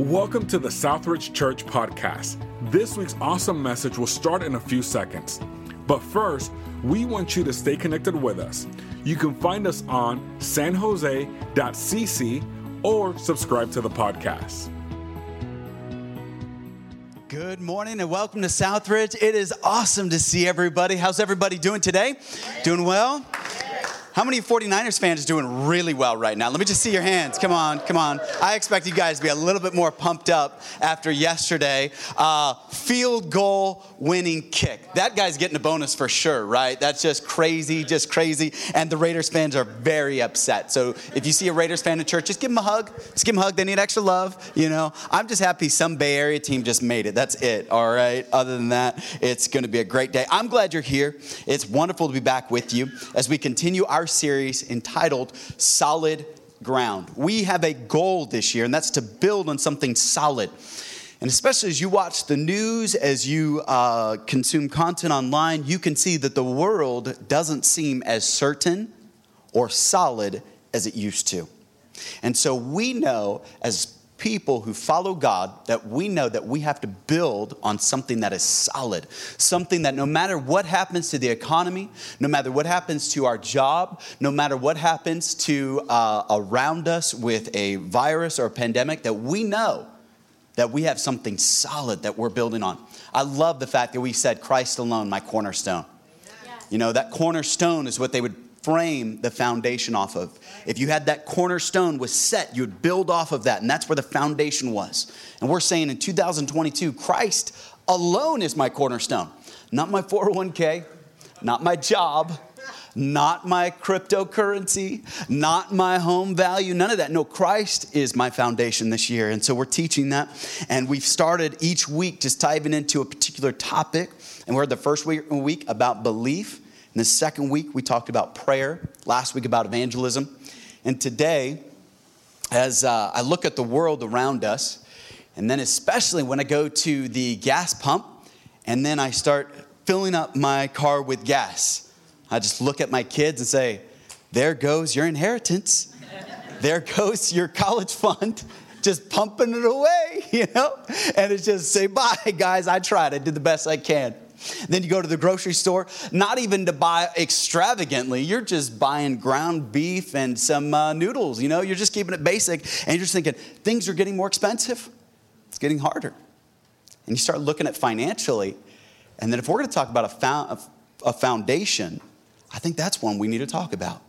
Welcome to the Southridge Church Podcast. This week's awesome message will start in a few seconds. But first, we want you to stay connected with us. You can find us on sanjose.cc or subscribe to the podcast. Good morning and welcome to Southridge. It is awesome to see everybody. How's everybody doing today? Doing well? How many 49ers fans are doing really well right now? Let me just see your hands. Come on, come on. I expect you guys to be a little bit more pumped up after yesterday. Uh, field goal winning kick. That guy's getting a bonus for sure, right? That's just crazy, just crazy. And the Raiders fans are very upset. So if you see a Raiders fan in church, just give them a hug. Just give them a hug. They need extra love, you know. I'm just happy some Bay Area team just made it. That's it, all right? Other than that, it's going to be a great day. I'm glad you're here. It's wonderful to be back with you as we continue our series entitled Solid Ground. We have a goal this year, and that's to build on something solid. And especially as you watch the news, as you uh, consume content online, you can see that the world doesn't seem as certain or solid as it used to. And so we know as people who follow God that we know that we have to build on something that is solid, something that no matter what happens to the economy, no matter what happens to our job, no matter what happens to uh, around us with a virus or a pandemic, that we know that we have something solid that we're building on. I love the fact that we said Christ alone, my cornerstone. You know, that cornerstone is what they would frame the foundation off of. If you had that cornerstone was set, you would build off of that, and that's where the foundation was. And we're saying in 2022, Christ alone is my cornerstone, not my 401k, not my job, not my cryptocurrency, not my home value, none of that. No, Christ is my foundation this year. And so we're teaching that. And we've started each week just diving into a particular topic. And we're the first week about belief. In the second week, we talked about prayer. Last week, about evangelism. And today, as uh, I look at the world around us, and then especially when I go to the gas pump, and then I start filling up my car with gas, I just look at my kids and say, There goes your inheritance. There goes your college fund just pumping it away, you know? And it's just say, bye, guys. I tried. I did the best I can. Then you go to the grocery store, not even to buy extravagantly. You're just buying ground beef and some uh, noodles. You know, you're just keeping it basic, and you're just thinking things are getting more expensive. It's getting harder, and you start looking at financially. And then if we're going to talk about a, a foundation, I think that's one we need to talk about.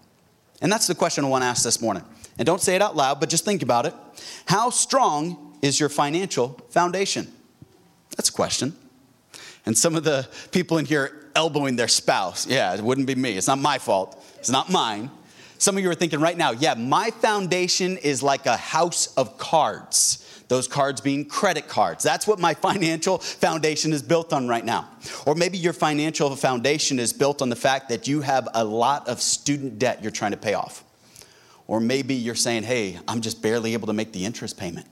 And that's the question I want to ask this morning. And don't say it out loud, but just think about it. How strong is your financial foundation? That's a question. And some of the people in here elbowing their spouse. Yeah, it wouldn't be me. It's not my fault. It's not mine. Some of you are thinking right now, yeah, my foundation is like a house of cards. Those cards being credit cards. That's what my financial foundation is built on right now. Or maybe your financial foundation is built on the fact that you have a lot of student debt you're trying to pay off. Or maybe you're saying, hey, I'm just barely able to make the interest payment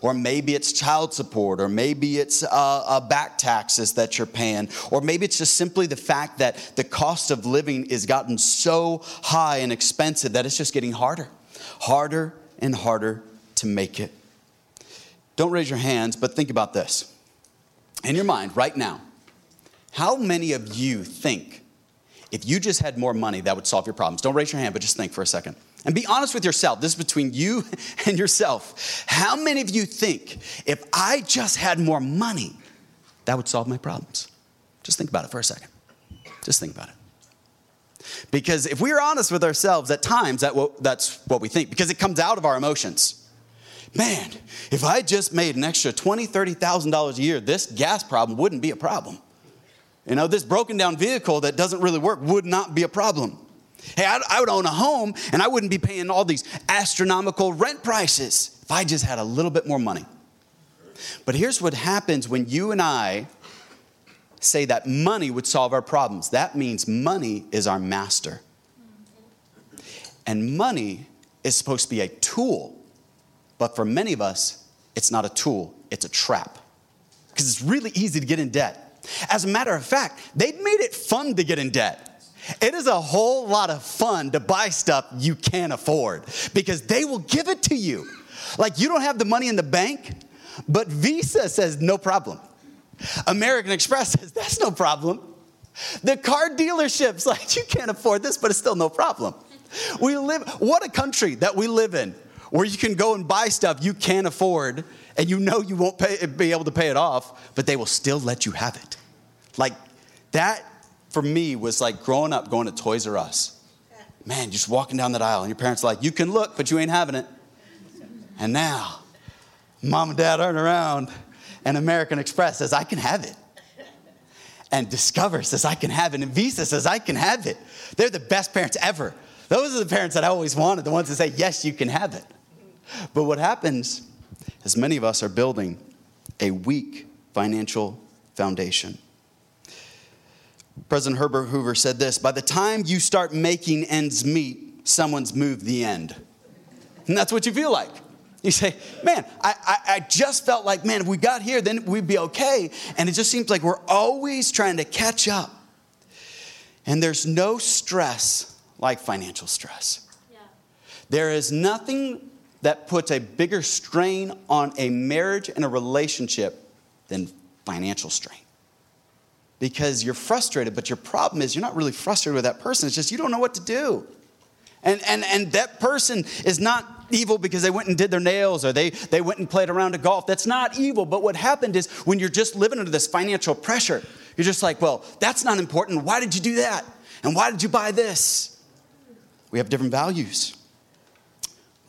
or maybe it's child support, or maybe it's uh, uh, back taxes that you're paying, or maybe it's just simply the fact that the cost of living has gotten so high and expensive that it's just getting harder, harder and harder to make it. Don't raise your hands, but think about this. In your mind, right now, how many of you think if you just had more money, that would solve your problems? Don't raise your hand, but just think for a second. And be honest with yourself. This is between you and yourself. How many of you think if I just had more money, that would solve my problems? Just think about it for a second. Just think about it. Because if we are honest with ourselves, at times that that's what we think, because it comes out of our emotions. Man, if I just made an extra $20,000, $30,000 a year, this gas problem wouldn't be a problem. You know, this broken down vehicle that doesn't really work would not be a problem. Hey, I, I would own a home and I wouldn't be paying all these astronomical rent prices if I just had a little bit more money. But here's what happens when you and I say that money would solve our problems that means money is our master. And money is supposed to be a tool, but for many of us, it's not a tool, it's a trap. Because it's really easy to get in debt. As a matter of fact, they've made it fun to get in debt. It is a whole lot of fun to buy stuff you can't afford because they will give it to you. Like you don't have the money in the bank, But Visa says no problem. American Express says that's no problem. The car dealerships, like, you can't afford this, but it's still no problem. We live, what a country that we live in where you can go and buy stuff you can't afford and you know you won't pay, be able to pay it off, but they will still let you have it. Like, that for me was like growing up going to Toys R Us. Man, just walking down that aisle, and your parents are like, You can look, but you ain't having it. And now, mom and dad aren't around, and American Express says, I can have it. And Discover says, I can have it. And Visa says, I can have it. They're the best parents ever. Those are the parents that I always wanted, the ones that say, Yes, you can have it. But what happens is many of us are building a weak financial foundation. President Herbert Hoover said this By the time you start making ends meet, someone's moved the end. And that's what you feel like. You say, man, I, I, I, just felt like, man, if we got here, then we'd be okay. And it just seems like we're always trying to catch up. And there's no stress like financial stress. Yeah. There is nothing that puts a bigger strain on a marriage and a relationship than financial strain. Because you're frustrated, but your problem is you're not really frustrated with that person. It's just you don't know what to do. And, and, and that person is not evil because they went and did their nails or they, they went and played around a golf. That's not evil. But what happened is when you're just living under this financial pressure, you're just like, well, that's not important. Why did you do that? And why did you buy this? We have different values.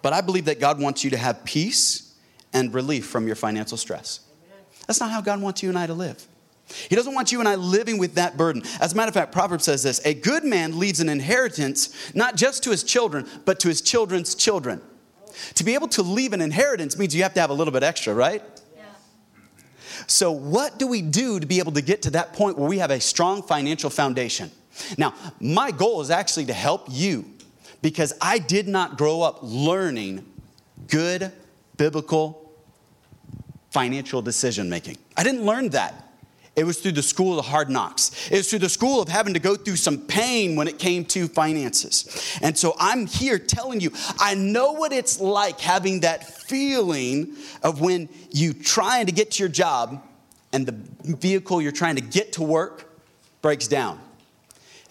But I believe that God wants you to have peace and relief from your financial stress. That's not how God wants you and I to live. He doesn't want you and I living with that burden. As a matter of fact, Proverbs says this a good man leaves an inheritance not just to his children, but to his children's children. To be able to leave an inheritance means you have to have a little bit extra, right? Yeah. So, what do we do to be able to get to that point where we have a strong financial foundation? Now, my goal is actually to help you because I did not grow up learning good biblical financial decision making. I didn't learn that. It was through the school of hard knocks. It was through the school of having to go through some pain when it came to finances. And so I'm here telling you, I know what it's like having that feeling of when you trying to get to your job and the vehicle you're trying to get to work breaks down.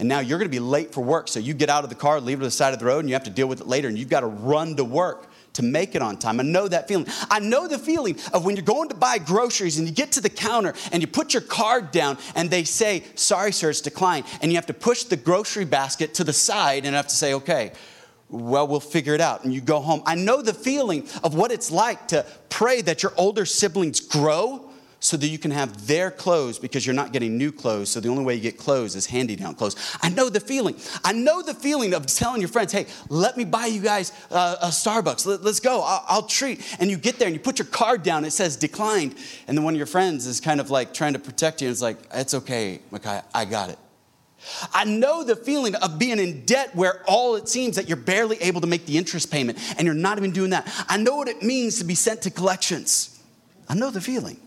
And now you're going to be late for work. So you get out of the car, leave it to the side of the road, and you have to deal with it later. And you've got to run to work to make it on time. I know that feeling. I know the feeling of when you're going to buy groceries and you get to the counter and you put your card down and they say, sorry, sir, it's declined. And you have to push the grocery basket to the side and have to say, okay, well, we'll figure it out. And you go home. I know the feeling of what it's like to pray that your older siblings grow so that you can have their clothes because you're not getting new clothes. So the only way you get clothes is handy down clothes. I know the feeling. I know the feeling of telling your friends, hey, let me buy you guys uh, a Starbucks. Let, us go. I'll, I'll treat. And you get there and you put your card down. It says declined. And then one of your friends is kind of like trying to protect you. And it's like, it's okay, Makai, I got it. I know the feeling of being in debt where all it seems that you're barely able to make the interest payment and you're not even doing that. I know what it means to be sent to collections. I know the feeling.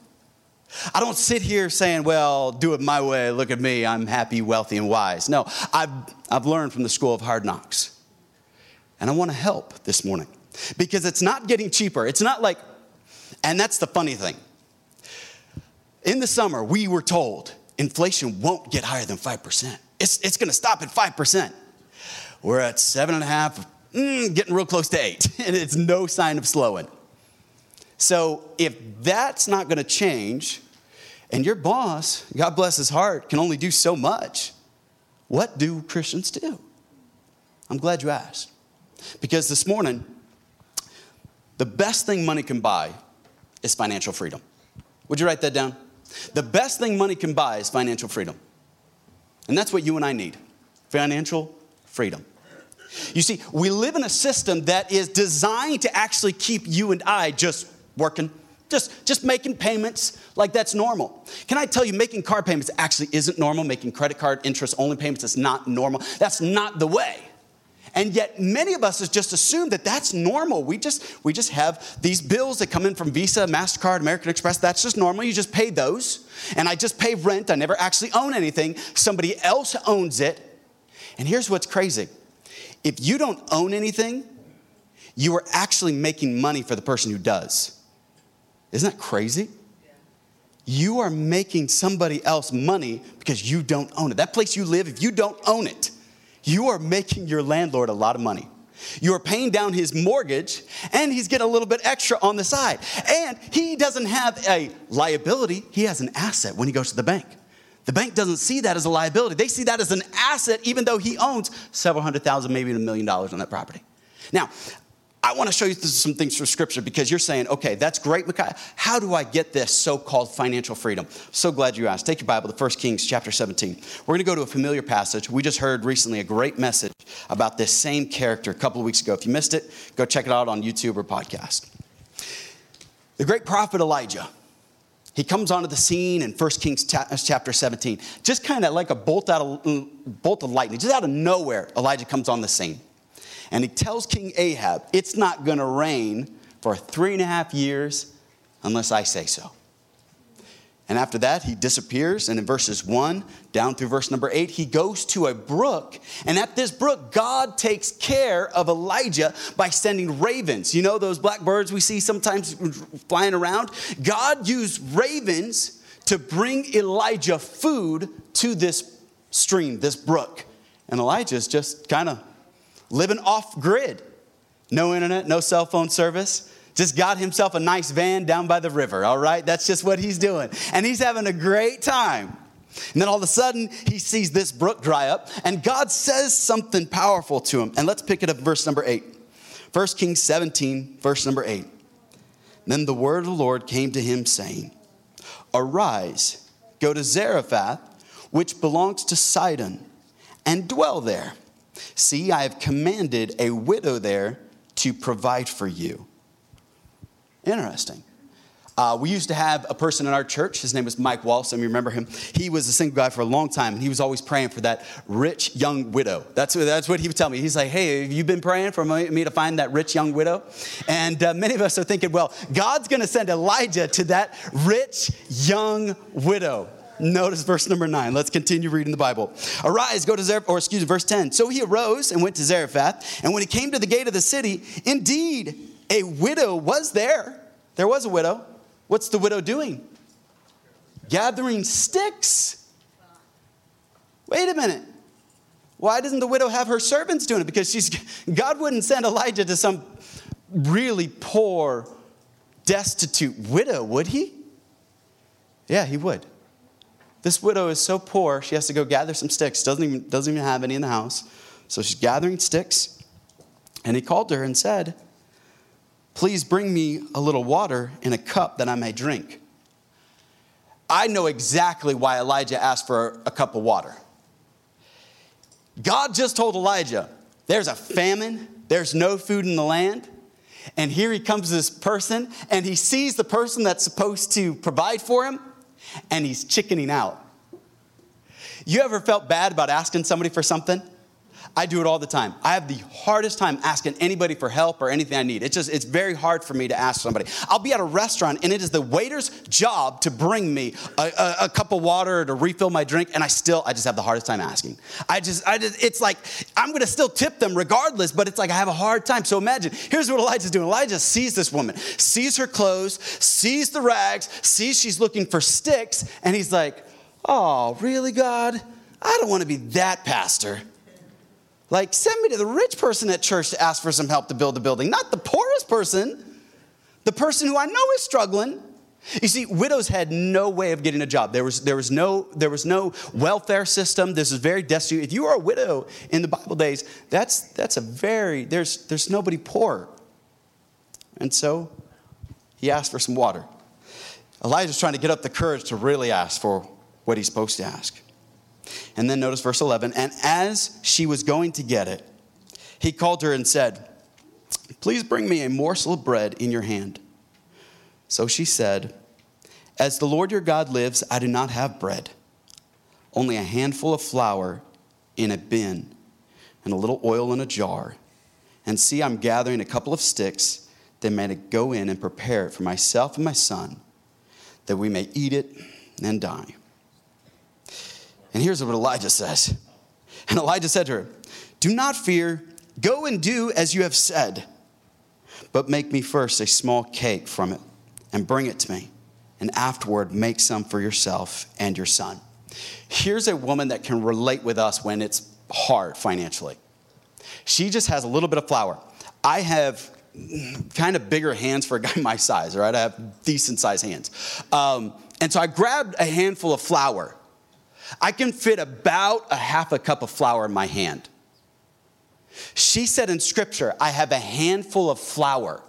I don't sit here saying, well, do it my way, look at me, I'm happy, wealthy, and wise. No, I've, I've learned from the school of hard knocks. And I want to help this morning because it's not getting cheaper. It's not like, and that's the funny thing. In the summer, we were told inflation won't get higher than 5%. It's, it's going to stop at 5%. We're at seven and a half, mm, getting real close to eight, and it's no sign of slowing. So if that's not going to change, and your boss, God bless his heart, can only do so much, what do Christians do? I'm glad you asked. Because this morning, the best thing money can buy is financial freedom. Would you write that down? The best thing money can buy is financial freedom. And that's what you and I need financial freedom. You see, we live in a system that is designed to actually keep you and I just working, just, just making payments like that's normal. Can I tell you, making car payments actually isn't normal. Making credit card interest only payments is not normal. That's not the way. And yet, many of us just assume that that's normal. We just, we just have these bills that come in from Visa, MasterCard, American Express. That's just normal. You just pay those. And I just pay rent. I never actually own anything. Somebody else owns it. And here's what's crazy if you don't own anything, you are actually making money for the person who does. Isn't that crazy? You are making somebody else money because you don't own it. That place you live, if you don't own it, you are making your landlord a lot of money. You are paying down his mortgage, and he's getting a little bit extra on the side. And he doesn't have a liability, he has an asset when he goes to the bank. The bank doesn't see that as a liability, they see that as an asset, even though he owns several hundred thousand, maybe a million dollars on that property. Now, I want to show you some things from scripture because you're saying, okay, that's great, Micaiah. How do I get this so called financial freedom? So glad you asked. Take your Bible to 1 Kings chapter 17. We're going to go to a familiar passage. We just heard recently a great message about this same character a couple of weeks ago. If you missed it, go check it out on YouTube or podcast. The great prophet Elijah. He comes onto the scene in 1 Kings uh, chapter 17. Just kind of like a bolt out of bolt of lightning, just out of nowhere, Elijah comes on the scene and he tells King Ahab, It's not going to rain for three and a half years unless I say so. And after that, he disappears. And in verses 1 down through verse number 8, he goes to a brook. And at this brook, God takes care of Elijah by sending ravens. You know those black birds we see sometimes flying around? God used ravens to bring Elijah food to this stream, this brook. And Elijah's just kind of living off grid. No internet, no cell phone service. Just got himself a nice van down by the river, all right? That's just what he's doing. And he's having a great time. And then all of a sudden, he sees this brook dry up, and God says something powerful to him. And let's pick it up, verse number 8. 1 Kings 17, verse number 8. Then the word of the Lord came to him, saying, Arise, go to Zarephath, which belongs to Sidon, and dwell there. See, I have commanded a widow there to provide for you. Interesting. Uh, we used to have a person in our church. His name was Mike Wall. You remember him. He was a single guy for a long time, and he was always praying for that rich young widow. That's, that's what he would tell me. He's like, Hey, have you been praying for me to find that rich young widow? And uh, many of us are thinking, Well, God's going to send Elijah to that rich young widow. Notice verse number nine. Let's continue reading the Bible. Arise, go to Zarephath, or excuse me, verse 10. So he arose and went to Zarephath. And when he came to the gate of the city, indeed, a widow was there. There was a widow. What's the widow doing? Gathering sticks. Wait a minute. Why doesn't the widow have her servants doing it? Because she's, God wouldn't send Elijah to some really poor, destitute widow, would he? Yeah, he would. This widow is so poor, she has to go gather some sticks. Doesn't even, doesn't even have any in the house. So she's gathering sticks. And he called to her and said, Please bring me a little water in a cup that I may drink. I know exactly why Elijah asked for a cup of water. God just told Elijah, There's a famine, there's no food in the land. And here he comes, this person, and he sees the person that's supposed to provide for him and he's chickening out. You ever felt bad about asking somebody for something? I do it all the time. I have the hardest time asking anybody for help or anything I need. It's just, it's very hard for me to ask somebody. I'll be at a restaurant and it is the waiter's job to bring me a, a, a cup of water to refill my drink, and I still, I just have the hardest time asking. I just, I just, it's like, I'm gonna still tip them regardless, but it's like I have a hard time. So imagine, here's what Elijah's doing Elijah sees this woman, sees her clothes, sees the rags, sees she's looking for sticks, and he's like, oh, really, God? I don't wanna be that pastor. Like, send me to the rich person at church to ask for some help to build the building, not the poorest person, the person who I know is struggling. You see, widows had no way of getting a job. There was, there was, no, there was no welfare system. This is very destitute. If you are a widow in the Bible days, that's, that's a very, there's, there's nobody poor. And so he asked for some water. Elijah's trying to get up the courage to really ask for what he's supposed to ask. And then notice verse 11. And as she was going to get it, he called her and said, Please bring me a morsel of bread in your hand. So she said, As the Lord your God lives, I do not have bread, only a handful of flour in a bin and a little oil in a jar. And see, I'm gathering a couple of sticks that may go in and prepare it for myself and my son, that we may eat it and die. And here's what Elijah says. And Elijah said to her, Do not fear, go and do as you have said, but make me first a small cake from it and bring it to me. And afterward, make some for yourself and your son. Here's a woman that can relate with us when it's hard financially. She just has a little bit of flour. I have kind of bigger hands for a guy my size, right? I have decent sized hands. Um, and so I grabbed a handful of flour. I can fit about a half a cup of flour in my hand. She said in scripture, I have a handful of flour.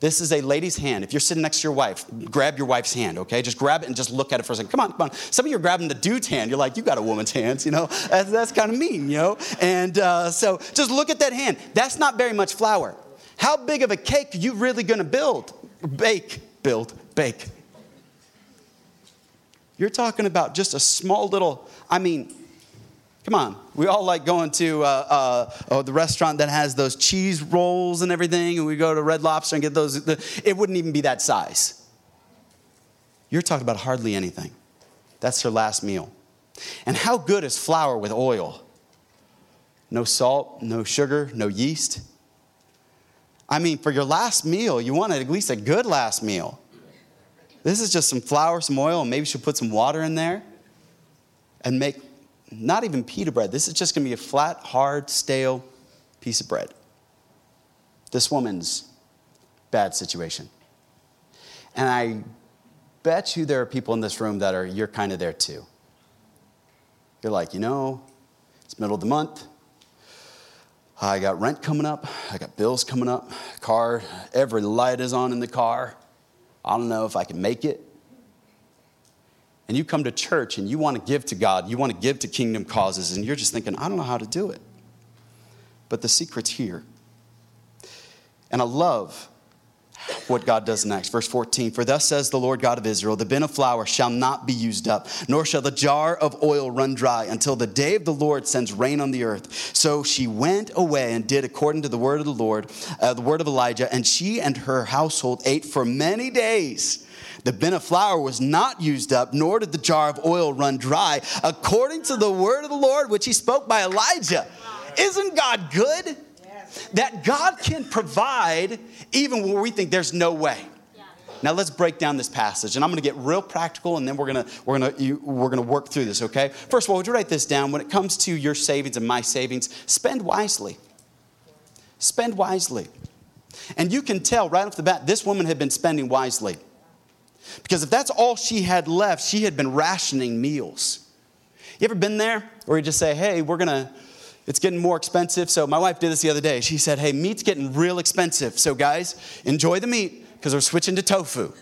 This is a lady's hand. If you're sitting next to your wife, grab your wife's hand, okay? Just grab it and just look at it for a second. Come on, come on. Some of you are grabbing the dude's hand. You're like, you got a woman's hands, you know? That's, that's kind of mean, you know? And uh, so just look at that hand. That's not very much flour. How big of a cake are you really gonna build? Bake, build, bake. You're talking about just a small little, I mean, Come on, we all like going to uh, uh, oh, the restaurant that has those cheese rolls and everything, and we go to Red Lobster and get those. It wouldn't even be that size. You're talking about hardly anything. That's her last meal. And how good is flour with oil? No salt, no sugar, no yeast. I mean, for your last meal, you want at least a good last meal. This is just some flour, some oil, and maybe she'll put some water in there and make not even pita bread. This is just going to be a flat, hard, stale piece of bread. This woman's bad situation. And I bet you there are people in this room that are, you're kind of there too. You're like, you know, it's middle of the month. I got rent coming up. I got bills coming up. Car, every light is on in the car. I don't know if I can make it and you come to church and you want to give to God, you want to give to kingdom causes, and you're just thinking, I don't know how to do it. But the secret's here. And I love what God does next. Verse 14 For thus says the Lord God of Israel, the bin of flour shall not be used up, nor shall the jar of oil run dry until the day of the Lord sends rain on the earth. So she went away and did according to the word of the Lord, uh, the word of Elijah, and she and her household ate for many days. The bin of flour was not used up, nor did the jar of oil run dry, according to the word of the Lord, which he spoke by Elijah. Isn't God good? That God can provide even where we think there's no way. Now let's break down this passage, and I'm going to get real practical, and then we're going to we're going to we're going to work through this. Okay. First of all, would you write this down? When it comes to your savings and my savings, spend wisely. Spend wisely, and you can tell right off the bat this woman had been spending wisely. Because if that's all she had left, she had been rationing meals. You ever been there where you just say, hey, we're gonna, it's getting more expensive. So my wife did this the other day. She said, hey, meat's getting real expensive. So guys, enjoy the meat because we're switching to tofu.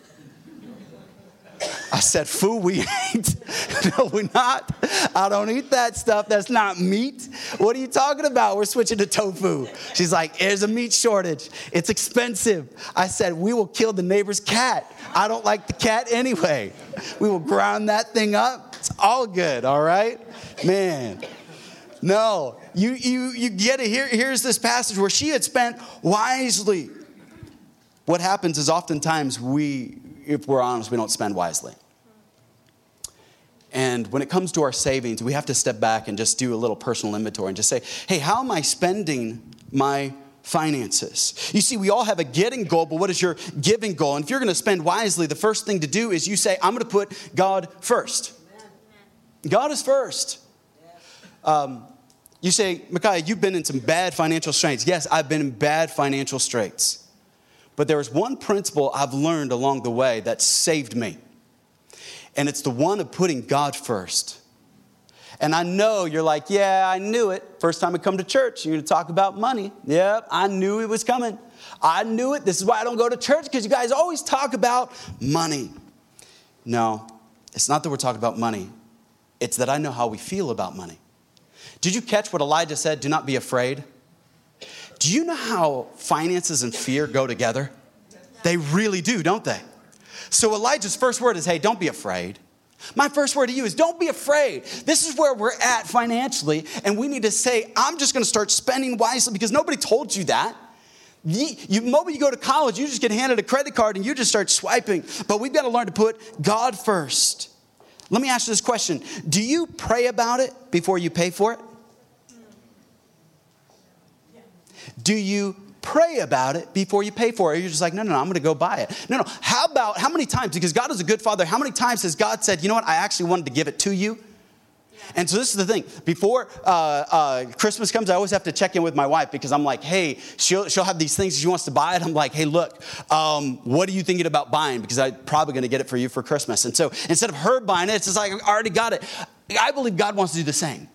I said, Foo, we ain't. no, we're not. I don't eat that stuff. That's not meat. What are you talking about? We're switching to tofu. She's like, There's a meat shortage. It's expensive. I said, We will kill the neighbor's cat. I don't like the cat anyway. We will ground that thing up. It's all good, all right? Man. No, you, you, you get it. Here, here's this passage where she had spent wisely. What happens is oftentimes we, if we're honest, we don't spend wisely. And when it comes to our savings, we have to step back and just do a little personal inventory and just say, hey, how am I spending my finances? You see, we all have a getting goal, but what is your giving goal? And if you're going to spend wisely, the first thing to do is you say, I'm going to put God first. God is first. Um, you say, Micaiah, you've been in some bad financial straits. Yes, I've been in bad financial straits. But there is one principle I've learned along the way that saved me. And it's the one of putting God first. And I know you're like, yeah, I knew it. First time I come to church, you're gonna talk about money. Yep, I knew it was coming. I knew it. This is why I don't go to church, because you guys always talk about money. No, it's not that we're talking about money, it's that I know how we feel about money. Did you catch what Elijah said? Do not be afraid. Do you know how finances and fear go together? They really do, don't they? So Elijah's first word is, hey, don't be afraid. My first word to you is don't be afraid. This is where we're at financially, and we need to say, I'm just gonna start spending wisely because nobody told you that. You, you, moment you go to college, you just get handed a credit card and you just start swiping. But we've got to learn to put God first. Let me ask you this question Do you pray about it before you pay for it? Do you pray about it before you pay for it. You're just like, no, no, no, I'm gonna go buy it. No, no. How about how many times, because God is a good father, how many times has God said, you know what, I actually wanted to give it to you? And so this is the thing. Before uh, uh, Christmas comes, I always have to check in with my wife because I'm like, hey, she'll, she'll have these things she wants to buy. And I'm like, hey, look, um, what are you thinking about buying? Because I'm probably going to get it for you for Christmas. And so instead of her buying it, it's just like, I already got it. I believe God wants to do the same.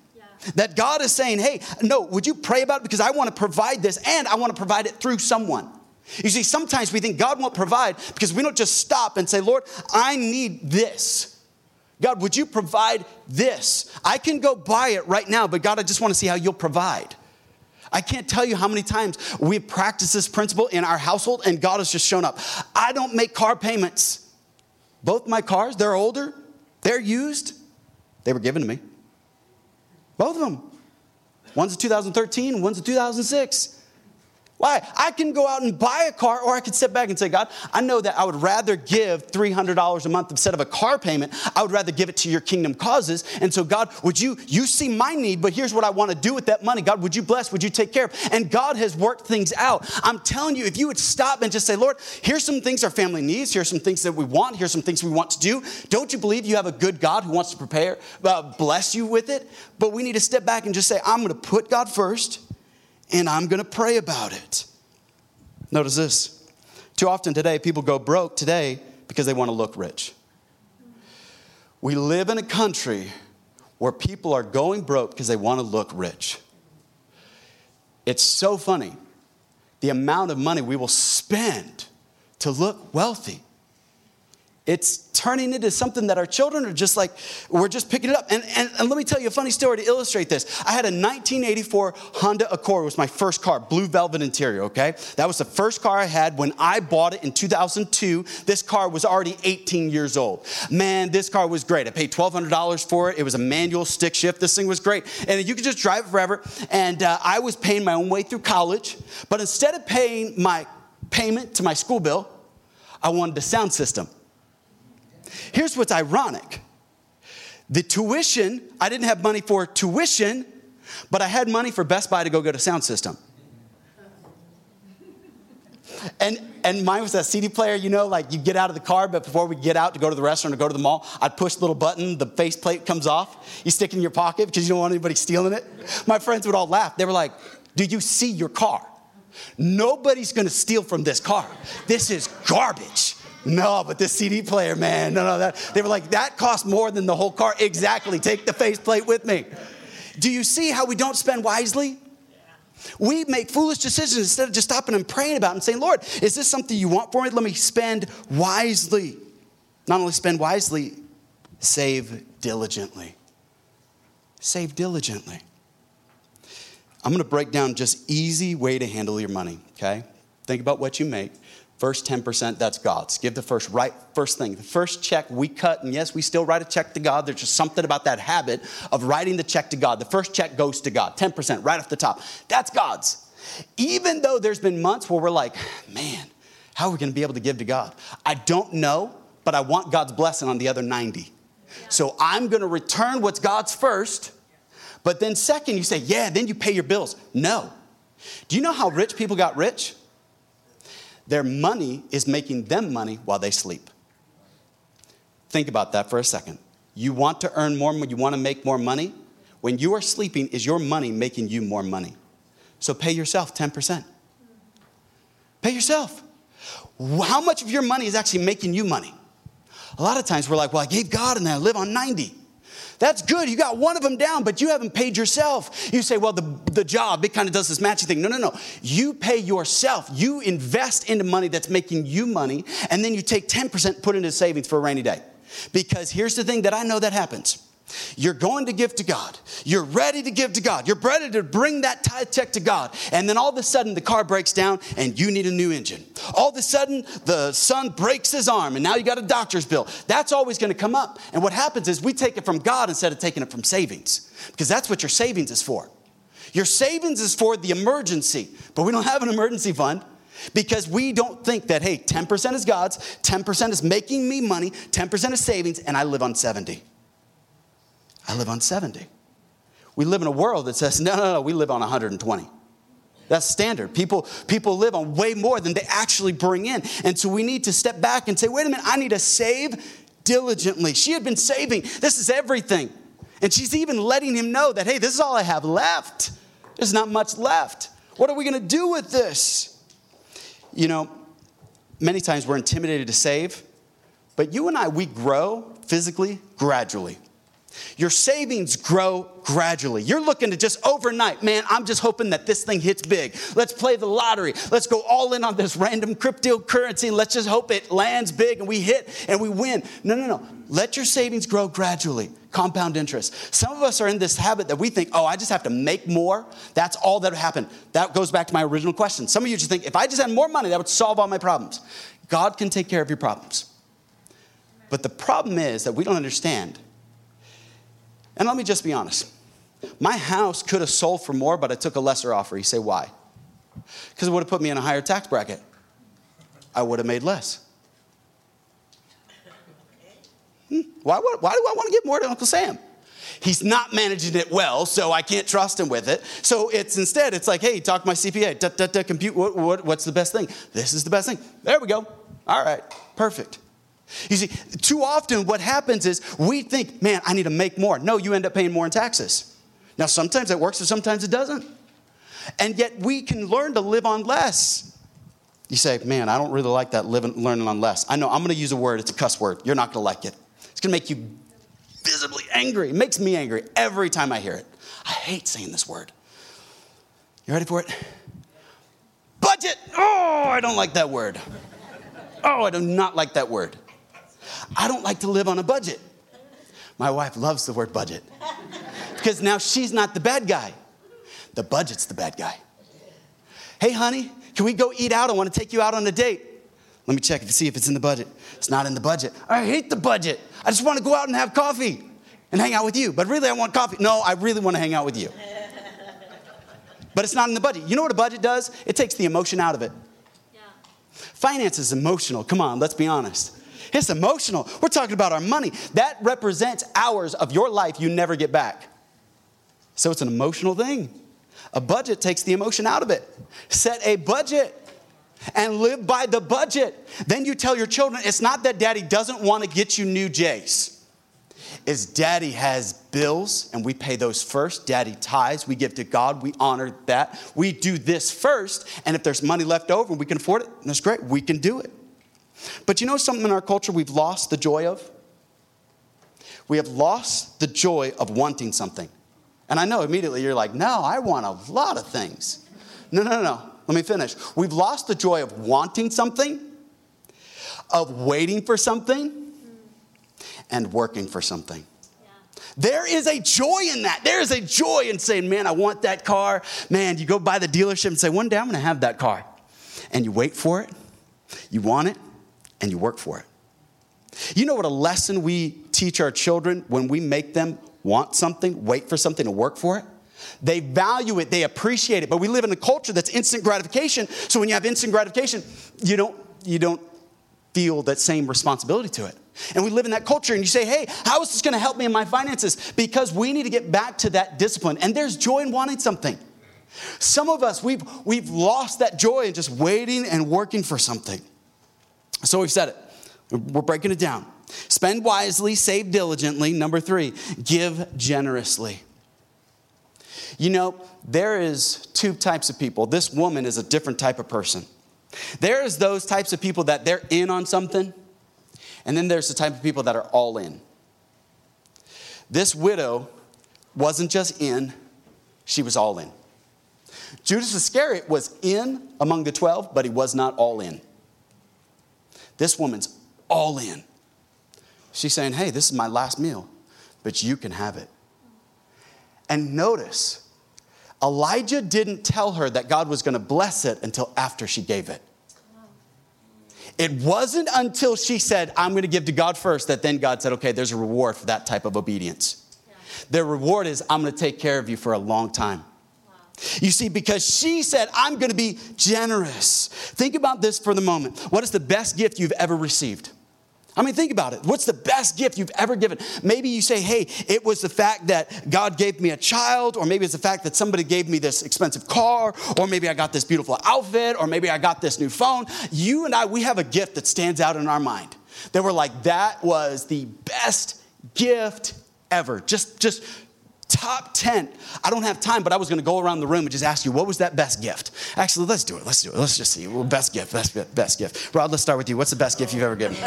That God is saying, hey, no, would you pray about it? Because I want to provide this and I want to provide it through someone. You see, sometimes we think God won't provide because we don't just stop and say, Lord, I need this. God, would you provide this? I can go buy it right now, but God, I just want to see how you'll provide. I can't tell you how many times we've practiced this principle in our household and God has just shown up. I don't make car payments. Both my cars, they're older, they're used, they were given to me. Both of them. One's a 2013, one's a 2006. Why? I can go out and buy a car, or I could sit back and say, God, I know that I would rather give $300 a month instead of a car payment. I would rather give it to your kingdom causes. And so, God, would you, you see my need, but here's what I want to do with that money. God, would you bless? Would you take care of? And God has worked things out. I'm telling you, if you would stop and just say, Lord, here's some things our family needs, here's some things that we want, here's some things we want to do. Don't you believe you have a good God who wants to prepare, uh, bless you with it? But we need to step back and just say, I'm going to put God first and I'm going to pray about it. Notice this. Too often today, people go broke today because they want to look rich. We live in a country where people are going broke because they want to look rich. It's so funny the amount of money we will spend to look wealthy. It's turning into something that our children are just like, we're just picking it up. And, and, and, let me tell you a funny story to illustrate this. I had a 1984 Honda Accord, it was my first car, blue velvet interior, okay? That was the first car I had when I bought it in 2002. This car was already 18 years old. Man, this car was great. I paid $1,200 for it. It was a manual stick shift. This thing was great. And you could just drive it forever. And uh, I was paying my own way through college. But instead of paying my payment to my school bill, I wanted a sound system. Here's what's ironic the tuition, I didn't have money for tuition, but I had money for Best Buy to go get a sound system. And, and mine was that CD player, you know, like you get out of the car, but before we get out to go to the restaurant or go to the mall, I'd push the little button, the face plate comes off. You stick it in your pocket because you don't want anybody stealing it. My friends would all laugh. They were like, Do you see your car? Nobody's gonna steal from this car. This is garbage. No, but this CD player, man, no, no, that, they were like, that cost more than the whole car. Exactly, take the faceplate with me. Do you see how we don't spend wisely? We make foolish decisions instead of just stopping and praying about and saying, Lord, is this something you want for me? Let me spend wisely. Not only spend wisely, save diligently. Save diligently. I'm going to break down just easy way to handle your money, okay? Think about what you make. First 10%, that's God's. Give the first right first thing. The first check we cut, and yes, we still write a check to God. There's just something about that habit of writing the check to God. The first check goes to God, 10% right off the top. That's God's. Even though there's been months where we're like, man, how are we going to be able to give to God? I don't know, but I want God's blessing on the other 90. So I'm going to return what's God's first. But then, second, you say, yeah, then you pay your bills. No. Do you know how rich people got rich? Their money is making them money while they sleep. Think about that for a second. You want to earn more, money, you want to make more money. When you are sleeping, is your money making you more money? So pay yourself 10%. Pay yourself. How much of your money is actually making you money? A lot of times we're like, well, I gave God and I live on 90. That's good. You got one of them down, but you haven't paid yourself. You say, well, the, the job, it kind of does this matching thing. No, no, no. You pay yourself. You invest into money that's making you money, and then you take 10%, put into savings for a rainy day. Because here's the thing that I know that happens you're going to give to God. You're ready to give to God. You're ready to bring that tithe check to God. And then all of a sudden, the car breaks down and you need a new engine. All of a sudden, the son breaks his arm and now you got a doctor's bill. That's always going to come up. And what happens is we take it from God instead of taking it from savings because that's what your savings is for. Your savings is for the emergency, but we don't have an emergency fund because we don't think that, hey, 10% is God's, 10% is making me money, 10% is savings, and I live on 70. I live on 70. We live in a world that says, no, no, no, we live on 120. That's standard. People, people live on way more than they actually bring in. And so we need to step back and say, wait a minute, I need to save diligently. She had been saving. This is everything. And she's even letting him know that, hey, this is all I have left. There's not much left. What are we going to do with this? You know, many times we're intimidated to save, but you and I, we grow physically gradually. Your savings grow gradually. You're looking to just overnight, man, I'm just hoping that this thing hits big. Let's play the lottery. Let's go all in on this random cryptocurrency. Let's just hope it lands big and we hit and we win. No, no, no. Let your savings grow gradually. Compound interest. Some of us are in this habit that we think, oh, I just have to make more. That's all that would happen. That goes back to my original question. Some of you just think, if I just had more money, that would solve all my problems. God can take care of your problems. But the problem is that we don't understand and let me just be honest. My house could have sold for more, but I took a lesser offer. You say, why? Because it would have put me in a higher tax bracket. I would have made less. Hmm? Why, why, why do I want to give more to Uncle Sam? He's not managing it well, so I can't trust him with it. So it's instead, it's like, hey, talk to my CPA. Da, da, da, compute, what, what, what's the best thing? This is the best thing. There we go. All right, perfect. You see, too often what happens is we think, man, I need to make more. No, you end up paying more in taxes. Now, sometimes it works and sometimes it doesn't. And yet we can learn to live on less. You say, man, I don't really like that living, learning on less. I know, I'm gonna use a word, it's a cuss word. You're not gonna like it. It's gonna make you visibly angry. It makes me angry every time I hear it. I hate saying this word. You ready for it? Budget. Oh, I don't like that word. Oh, I do not like that word. I don't like to live on a budget. My wife loves the word budget because now she's not the bad guy. The budget's the bad guy. Hey, honey, can we go eat out? I want to take you out on a date. Let me check to see if it's in the budget. It's not in the budget. I hate the budget. I just want to go out and have coffee and hang out with you. But really, I want coffee. No, I really want to hang out with you. But it's not in the budget. You know what a budget does? It takes the emotion out of it. Yeah. Finance is emotional. Come on, let's be honest. It's emotional. We're talking about our money. That represents hours of your life you never get back. So it's an emotional thing. A budget takes the emotion out of it. Set a budget and live by the budget. Then you tell your children it's not that daddy doesn't want to get you new J's. Is daddy has bills and we pay those first. Daddy tithes, we give to God, we honor that. We do this first, and if there's money left over and we can afford it, that's great, we can do it. But you know something in our culture we've lost the joy of? We have lost the joy of wanting something. And I know immediately you're like, no, I want a lot of things. No, no, no, no. Let me finish. We've lost the joy of wanting something, of waiting for something, and working for something. There is a joy in that. There is a joy in saying, man, I want that car. Man, you go by the dealership and say, one day I'm going to have that car. And you wait for it, you want it, and you work for it. You know what a lesson we teach our children when we make them want something, wait for something, to work for it? They value it, they appreciate it. But we live in a culture that's instant gratification. So when you have instant gratification, you don't, you don't feel that same responsibility to it. And we live in that culture, and you say, hey, how is this gonna help me in my finances? Because we need to get back to that discipline. And there's joy in wanting something. Some of us, we've, we've lost that joy in just waiting and working for something. So we've said it. We're breaking it down. Spend wisely, save diligently. Number three, give generously. You know, there is two types of people. This woman is a different type of person. There is those types of people that they're in on something, and then there's the type of people that are all in. This widow wasn't just in, she was all in. Judas Iscariot was in among the 12, but he was not all in. This woman's all in. She's saying, Hey, this is my last meal, but you can have it. And notice, Elijah didn't tell her that God was going to bless it until after she gave it. It wasn't until she said, I'm going to give to God first, that then God said, Okay, there's a reward for that type of obedience. Yeah. The reward is, I'm going to take care of you for a long time. You see, because she said, I'm going to be generous. Think about this for the moment. What is the best gift you've ever received? I mean, think about it. What's the best gift you've ever given? Maybe you say, hey, it was the fact that God gave me a child, or maybe it's the fact that somebody gave me this expensive car, or maybe I got this beautiful outfit, or maybe I got this new phone. You and I, we have a gift that stands out in our mind. That we're like, that was the best gift ever. Just, just top 10. I don't have time, but I was going to go around the room and just ask you, what was that best gift? Actually, let's do it. Let's do it. Let's just see. Well, best gift, best, best gift. Rod, let's start with you. What's the best gift you've ever given?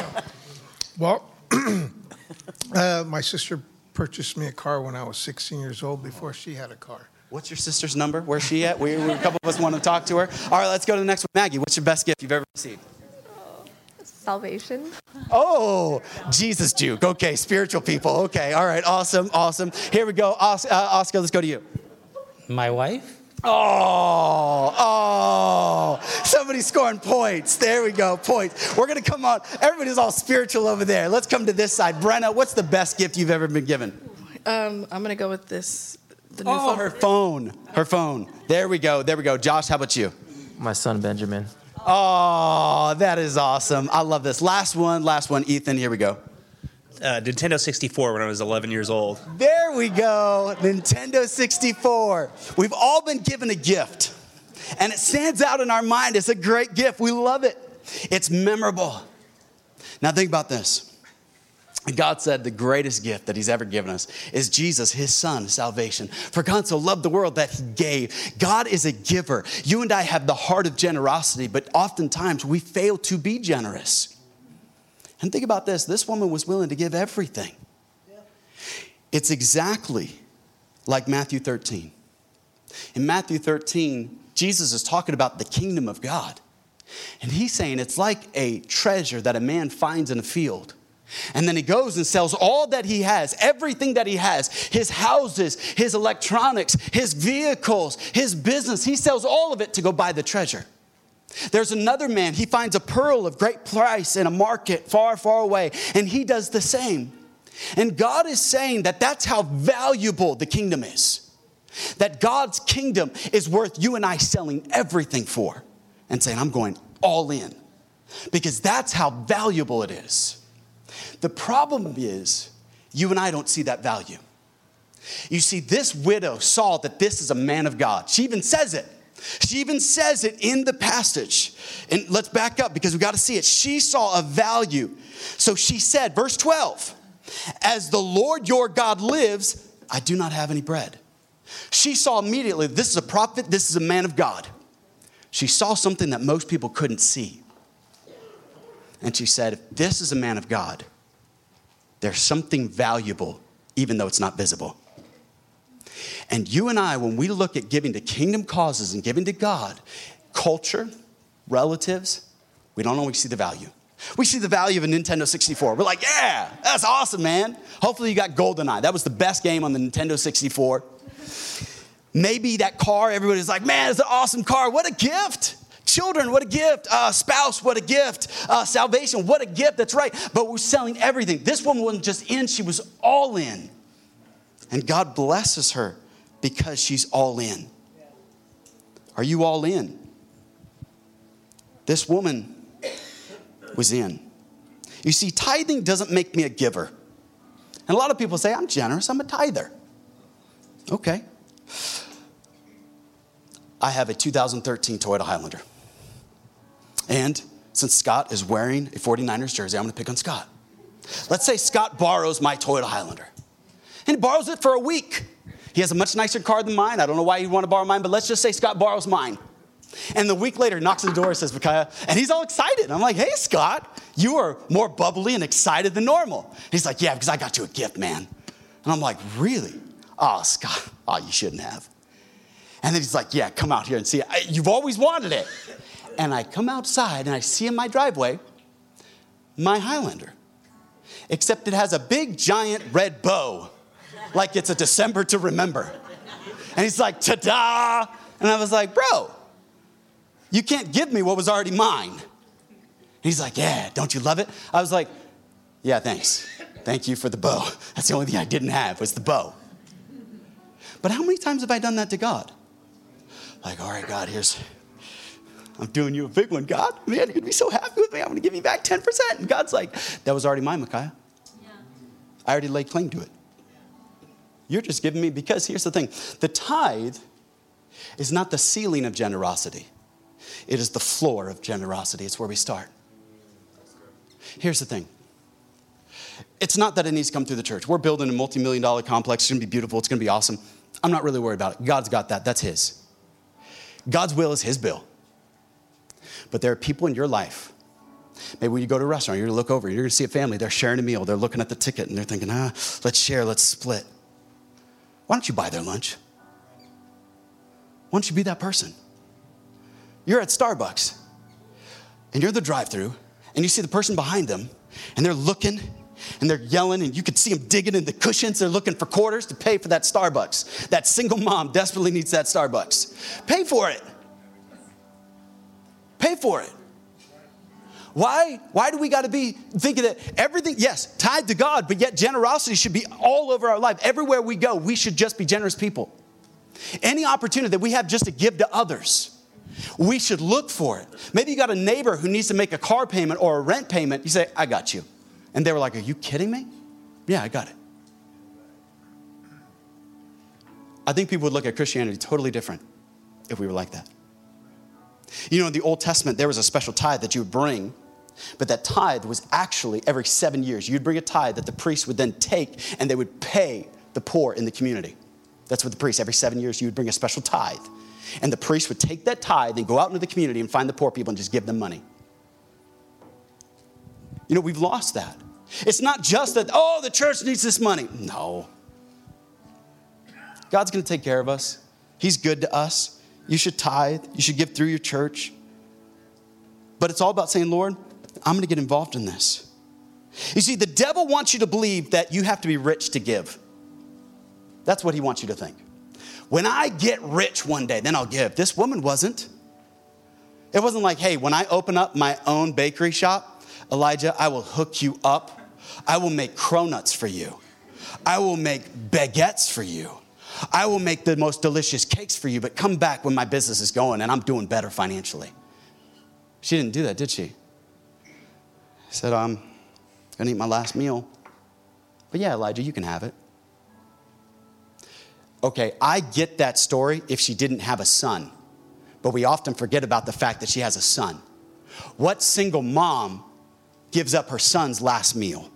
Well, uh, my sister purchased me a car when I was 16 years old before she had a car. What's your sister's number? Where's she at? We, we, a couple of us want to talk to her. All right, let's go to the next one. Maggie, what's your best gift you've ever received? Salvation. Oh, Jesus Juke. Okay, spiritual people. Okay, all right, awesome, awesome. Here we go. Os- uh, Oscar, let's go to you. My wife? Oh, oh, somebody's scoring points. There we go, points. We're gonna come on. Everybody's all spiritual over there. Let's come to this side. Brenna, what's the best gift you've ever been given? Um, I'm gonna go with this. The new Oh, phone. her phone. Her phone. There we go, there we go. Josh, how about you? My son Benjamin. Oh, that is awesome. I love this. Last one, last one. Ethan, here we go. uh, Nintendo 64 when I was 11 years old. There we go. Nintendo 64. We've all been given a gift, and it stands out in our mind. It's a great gift. We love it, it's memorable. Now, think about this. God said the greatest gift that He's ever given us is Jesus, His Son, salvation. For God so loved the world that He gave. God is a giver. You and I have the heart of generosity, but oftentimes we fail to be generous. And think about this this woman was willing to give everything. It's exactly like Matthew 13. In Matthew 13, Jesus is talking about the kingdom of God. And he's saying it's like a treasure that a man finds in a field. And then he goes and sells all that he has, everything that he has his houses, his electronics, his vehicles, his business. He sells all of it to go buy the treasure. There's another man, he finds a pearl of great price in a market far, far away, and he does the same. And God is saying that that's how valuable the kingdom is. That God's kingdom is worth you and I selling everything for and saying, I'm going all in. Because that's how valuable it is. The problem is, you and I don't see that value. You see, this widow saw that this is a man of God. She even says it. She even says it in the passage. And let's back up because we got to see it. She saw a value. So she said, verse 12, As the Lord your God lives, I do not have any bread. She saw immediately, this is a prophet, this is a man of God. She saw something that most people couldn't see. And she said, If this is a man of God, there's something valuable, even though it's not visible. And you and I, when we look at giving to kingdom causes and giving to God, culture, relatives, we don't always see the value. We see the value of a Nintendo 64. We're like, yeah, that's awesome, man. Hopefully, you got GoldenEye. That was the best game on the Nintendo 64. Maybe that car, everybody's like, man, it's an awesome car. What a gift. Children, what a gift. Uh, spouse, what a gift. Uh, salvation, what a gift. That's right. But we're selling everything. This woman wasn't just in, she was all in. And God blesses her because she's all in. Are you all in? This woman was in. You see, tithing doesn't make me a giver. And a lot of people say, I'm generous, I'm a tither. Okay. I have a 2013 Toyota Highlander. And since Scott is wearing a 49ers jersey, I'm going to pick on Scott. Let's say Scott borrows my Toyota Highlander and he borrows it for a week. He has a much nicer car than mine. I don't know why he'd want to borrow mine, but let's just say Scott borrows mine. And the week later, knocks on the door, and says, Micaiah, and he's all excited. I'm like, hey, Scott, you are more bubbly and excited than normal. He's like, yeah, because I got you a gift, man. And I'm like, really? Oh, Scott, oh, you shouldn't have. And then he's like, yeah, come out here and see it. You've always wanted it. And I come outside and I see in my driveway my Highlander, except it has a big, giant red bow, like it's a December to remember. And he's like, ta da! And I was like, bro, you can't give me what was already mine. He's like, yeah, don't you love it? I was like, yeah, thanks. Thank you for the bow. That's the only thing I didn't have was the bow. But how many times have I done that to God? Like, all right, God, here's I'm doing you a big one, God. Man, you're gonna be so happy with me. I'm gonna give you back 10%. And God's like, that was already mine, Micaiah. I already laid claim to it. You're just giving me because here's the thing the tithe is not the ceiling of generosity, it is the floor of generosity. It's where we start. Here's the thing it's not that it needs to come through the church. We're building a multi million dollar complex. It's gonna be beautiful, it's gonna be awesome. I'm not really worried about it. God's got that, that's His. God's will is His bill. But there are people in your life. Maybe when you go to a restaurant, you're gonna look over, you're gonna see a family, they're sharing a meal, they're looking at the ticket and they're thinking, ah, let's share, let's split. Why don't you buy their lunch? Why don't you be that person? You're at Starbucks and you're the drive through and you see the person behind them and they're looking and they're yelling and you can see them digging in the cushions. They're looking for quarters to pay for that Starbucks. That single mom desperately needs that Starbucks. Pay for it. Pay for it. Why? Why do we got to be thinking that everything, yes, tied to God, but yet generosity should be all over our life. Everywhere we go, we should just be generous people. Any opportunity that we have just to give to others, we should look for it. Maybe you got a neighbor who needs to make a car payment or a rent payment. You say, I got you. And they were like, Are you kidding me? Yeah, I got it. I think people would look at Christianity totally different if we were like that. You know, in the Old Testament, there was a special tithe that you would bring, but that tithe was actually every seven years. You'd bring a tithe that the priest would then take and they would pay the poor in the community. That's what the priest, every seven years, you would bring a special tithe. And the priest would take that tithe and go out into the community and find the poor people and just give them money. You know, we've lost that. It's not just that, oh, the church needs this money. No. God's gonna take care of us. He's good to us. You should tithe, you should give through your church. But it's all about saying, Lord, I'm gonna get involved in this. You see, the devil wants you to believe that you have to be rich to give. That's what he wants you to think. When I get rich one day, then I'll give. This woman wasn't. It wasn't like, hey, when I open up my own bakery shop, Elijah, I will hook you up. I will make cronuts for you. I will make baguettes for you. I will make the most delicious cakes for you, but come back when my business is going and I'm doing better financially. She didn't do that, did she? said, I'm gonna eat my last meal. But yeah, Elijah, you can have it. Okay, I get that story if she didn't have a son, but we often forget about the fact that she has a son. What single mom gives up her son's last meal?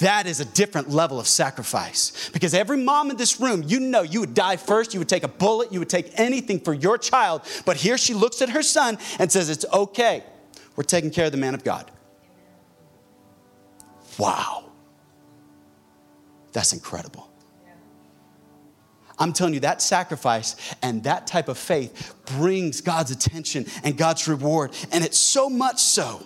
That is a different level of sacrifice. Because every mom in this room, you know, you would die first, you would take a bullet, you would take anything for your child. But here she looks at her son and says, It's okay. We're taking care of the man of God. Wow. That's incredible. I'm telling you, that sacrifice and that type of faith brings God's attention and God's reward. And it's so much so.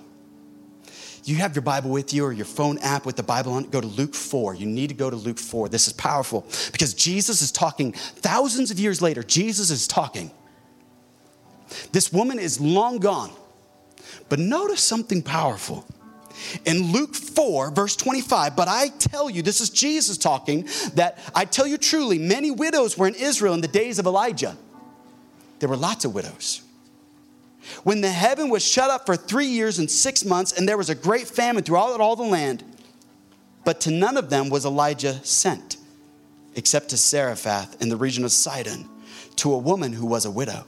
You have your Bible with you or your phone app with the Bible on it, go to Luke 4. You need to go to Luke 4. This is powerful because Jesus is talking thousands of years later. Jesus is talking. This woman is long gone. But notice something powerful. In Luke 4, verse 25, but I tell you, this is Jesus talking, that I tell you truly, many widows were in Israel in the days of Elijah. There were lots of widows. When the heaven was shut up for three years and six months, and there was a great famine throughout all the land, but to none of them was Elijah sent, except to Zarephath in the region of Sidon, to a woman who was a widow.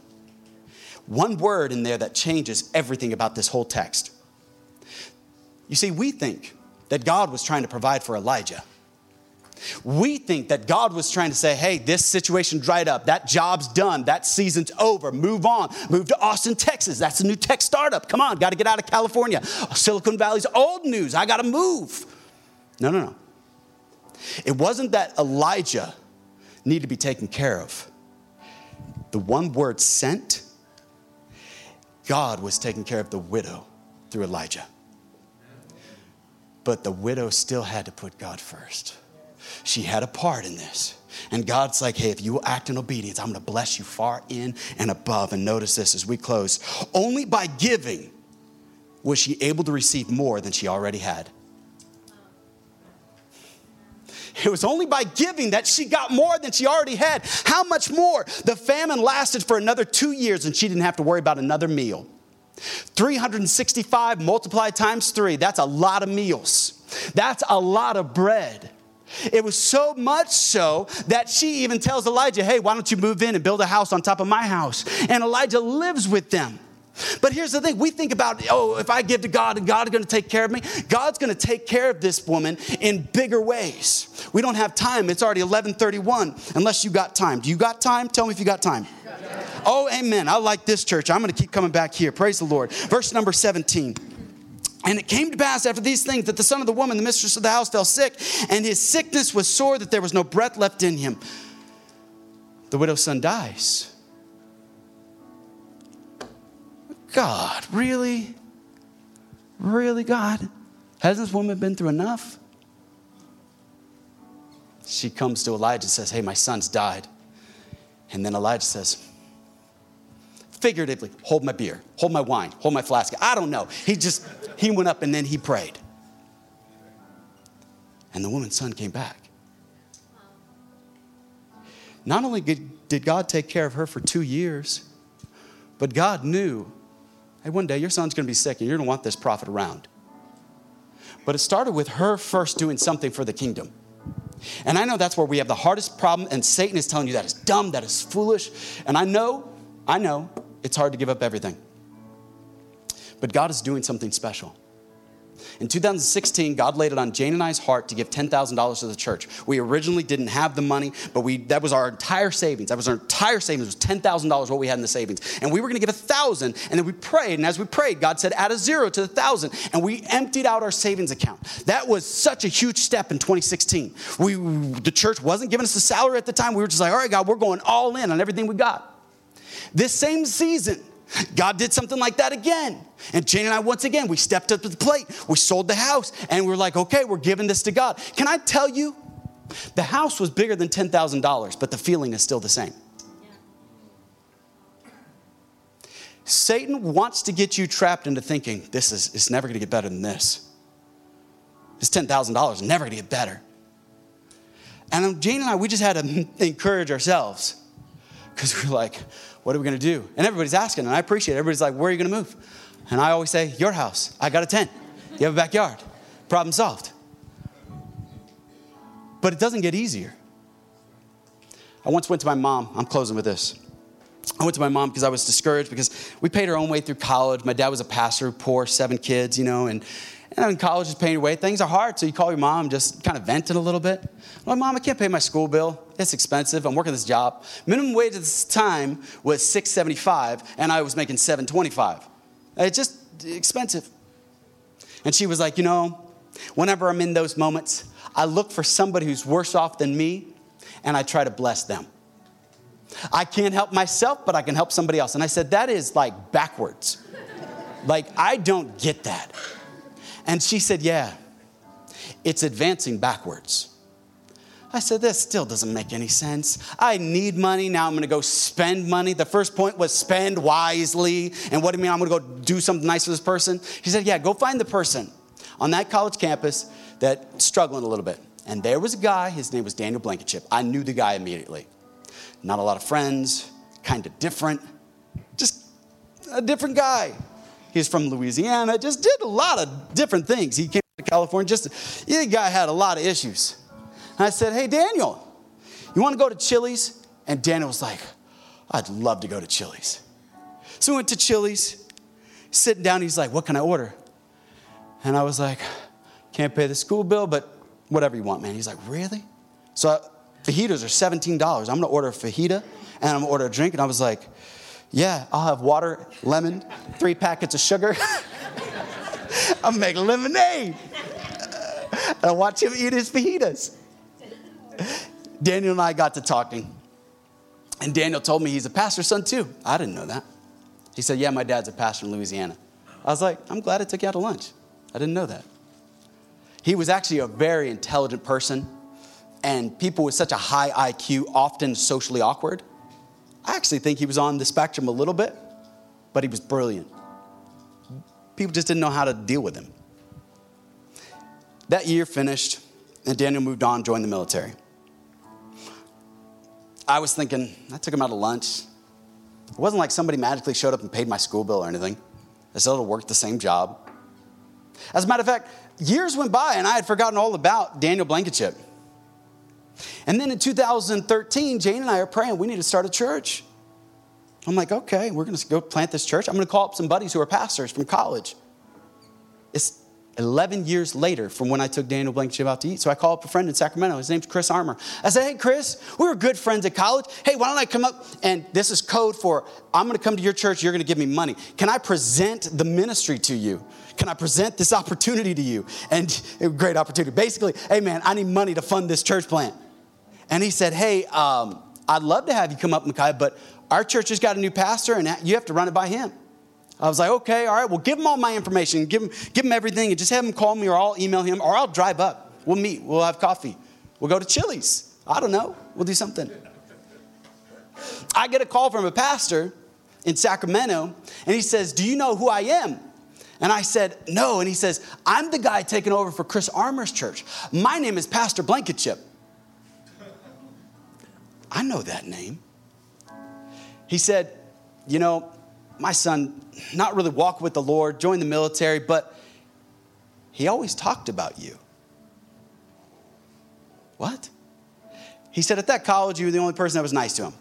One word in there that changes everything about this whole text. You see, we think that God was trying to provide for Elijah. We think that God was trying to say, hey, this situation dried up. That job's done. That season's over. Move on. Move to Austin, Texas. That's a new tech startup. Come on, got to get out of California. Silicon Valley's old news. I got to move. No, no, no. It wasn't that Elijah needed to be taken care of. The one word sent, God was taking care of the widow through Elijah. But the widow still had to put God first. She had a part in this. And God's like, hey, if you will act in obedience, I'm gonna bless you far in and above. And notice this as we close only by giving was she able to receive more than she already had. It was only by giving that she got more than she already had. How much more? The famine lasted for another two years and she didn't have to worry about another meal. 365 multiplied times three, that's a lot of meals. That's a lot of bread. It was so much so that she even tells Elijah, Hey, why don't you move in and build a house on top of my house? And Elijah lives with them. But here's the thing we think about, oh, if I give to God and God is going to take care of me, God's going to take care of this woman in bigger ways. We don't have time. It's already 1131 unless you got time. Do you got time? Tell me if you got time. Oh, amen. I like this church. I'm going to keep coming back here. Praise the Lord. Verse number 17. And it came to pass after these things that the son of the woman, the mistress of the house, fell sick, and his sickness was sore that there was no breath left in him. The widow's son dies. God, really? Really, God? Hasn't this woman been through enough? She comes to Elijah and says, Hey, my son's died. And then Elijah says, figuratively, hold my beer, hold my wine, hold my flask. I don't know. He just, he went up and then he prayed. And the woman's son came back. Not only did God take care of her for two years, but God knew hey, one day your son's going to be sick and you're going to want this prophet around. But it started with her first doing something for the kingdom. And I know that's where we have the hardest problem, and Satan is telling you that is dumb, that is foolish. And I know, I know, it's hard to give up everything. But God is doing something special. In 2016, God laid it on Jane and I's heart to give $10,000 to the church. We originally didn't have the money, but we that was our entire savings. That was our entire savings. It was $10,000 what we had in the savings. And we were going to give a 1000 and then we prayed, and as we prayed, God said add a zero to the 1000 and we emptied out our savings account. That was such a huge step in 2016. We the church wasn't giving us a salary at the time. We were just like, "All right, God, we're going all in on everything we got." This same season, God did something like that again. And Jane and I, once again, we stepped up to the plate. We sold the house and we are like, okay, we're giving this to God. Can I tell you, the house was bigger than $10,000, but the feeling is still the same. Satan wants to get you trapped into thinking this is it's never going to get better than this. This $10,000 is never to get better. And Jane and I, we just had to encourage ourselves because we're like, what are we going to do? And everybody's asking, and I appreciate it. Everybody's like, where are you going to move? And I always say, your house. I got a tent. You have a backyard. Problem solved. But it doesn't get easier. I once went to my mom. I'm closing with this. I went to my mom because I was discouraged because we paid our own way through college. My dad was a pastor, poor, seven kids, you know, and, and in college is paying your way. Things are hard, so you call your mom, just kind of venting a little bit. My mom, I can't pay my school bill. It's expensive. I'm working this job. Minimum wage at this time was 675, and I was making 725. It's just expensive. And she was like, you know, whenever I'm in those moments, I look for somebody who's worse off than me, and I try to bless them. I can't help myself, but I can help somebody else. And I said, that is like backwards. like, I don't get that. And she said, yeah, it's advancing backwards. I said, this still doesn't make any sense. I need money. Now I'm going to go spend money. The first point was spend wisely. And what do you mean I'm going to go do something nice for this person? He said, yeah, go find the person on that college campus that's struggling a little bit. And there was a guy, his name was Daniel Blankenship. I knew the guy immediately. Not a lot of friends, kind of different, just a different guy. He's from Louisiana, just did a lot of different things. He came to California, just, the guy had a lot of issues. And I said, Hey, Daniel, you want to go to Chili's? And Daniel was like, I'd love to go to Chili's. So we went to Chili's, sitting down, he's like, What can I order? And I was like, Can't pay the school bill, but whatever you want, man. He's like, Really? So I, fajitas are $17. I'm gonna order a fajita and I'm gonna order a drink. And I was like, Yeah, I'll have water, lemon, three packets of sugar. I'm making lemonade. I watch him eat his fajitas. Daniel and I got to talking. And Daniel told me he's a pastor's son too. I didn't know that. He said, Yeah, my dad's a pastor in Louisiana. I was like, I'm glad I took you out to lunch. I didn't know that. He was actually a very intelligent person, and people with such a high IQ, often socially awkward. I actually think he was on the spectrum a little bit, but he was brilliant. People just didn't know how to deal with him. That year finished, and Daniel moved on, joined the military. I was thinking, I took him out to lunch. It wasn't like somebody magically showed up and paid my school bill or anything. I still worked the same job. As a matter of fact, years went by and I had forgotten all about Daniel Blankenship. And then in 2013, Jane and I are praying, we need to start a church. I'm like, okay, we're going to go plant this church. I'm going to call up some buddies who are pastors from college. It's 11 years later from when I took Daniel Blankenship out to eat. So I call up a friend in Sacramento. His name's Chris Armour. I said, hey, Chris, we were good friends at college. Hey, why don't I come up? And this is code for I'm going to come to your church. You're going to give me money. Can I present the ministry to you? Can I present this opportunity to you? And great opportunity. Basically, hey, man, I need money to fund this church plant. And he said, hey, um, I'd love to have you come up, Micaiah, but our church has got a new pastor and you have to run it by him. I was like, okay, all right, well, give him all my information, give him, give him everything, and just have him call me, or I'll email him, or I'll drive up. We'll meet, we'll have coffee, we'll go to Chili's. I don't know, we'll do something. I get a call from a pastor in Sacramento, and he says, Do you know who I am? And I said, No. And he says, I'm the guy taking over for Chris Armour's church. My name is Pastor Blankenship. I know that name. He said, You know, my son not really walk with the Lord, joined the military, but he always talked about you. What? He said, At that college, you were the only person that was nice to him.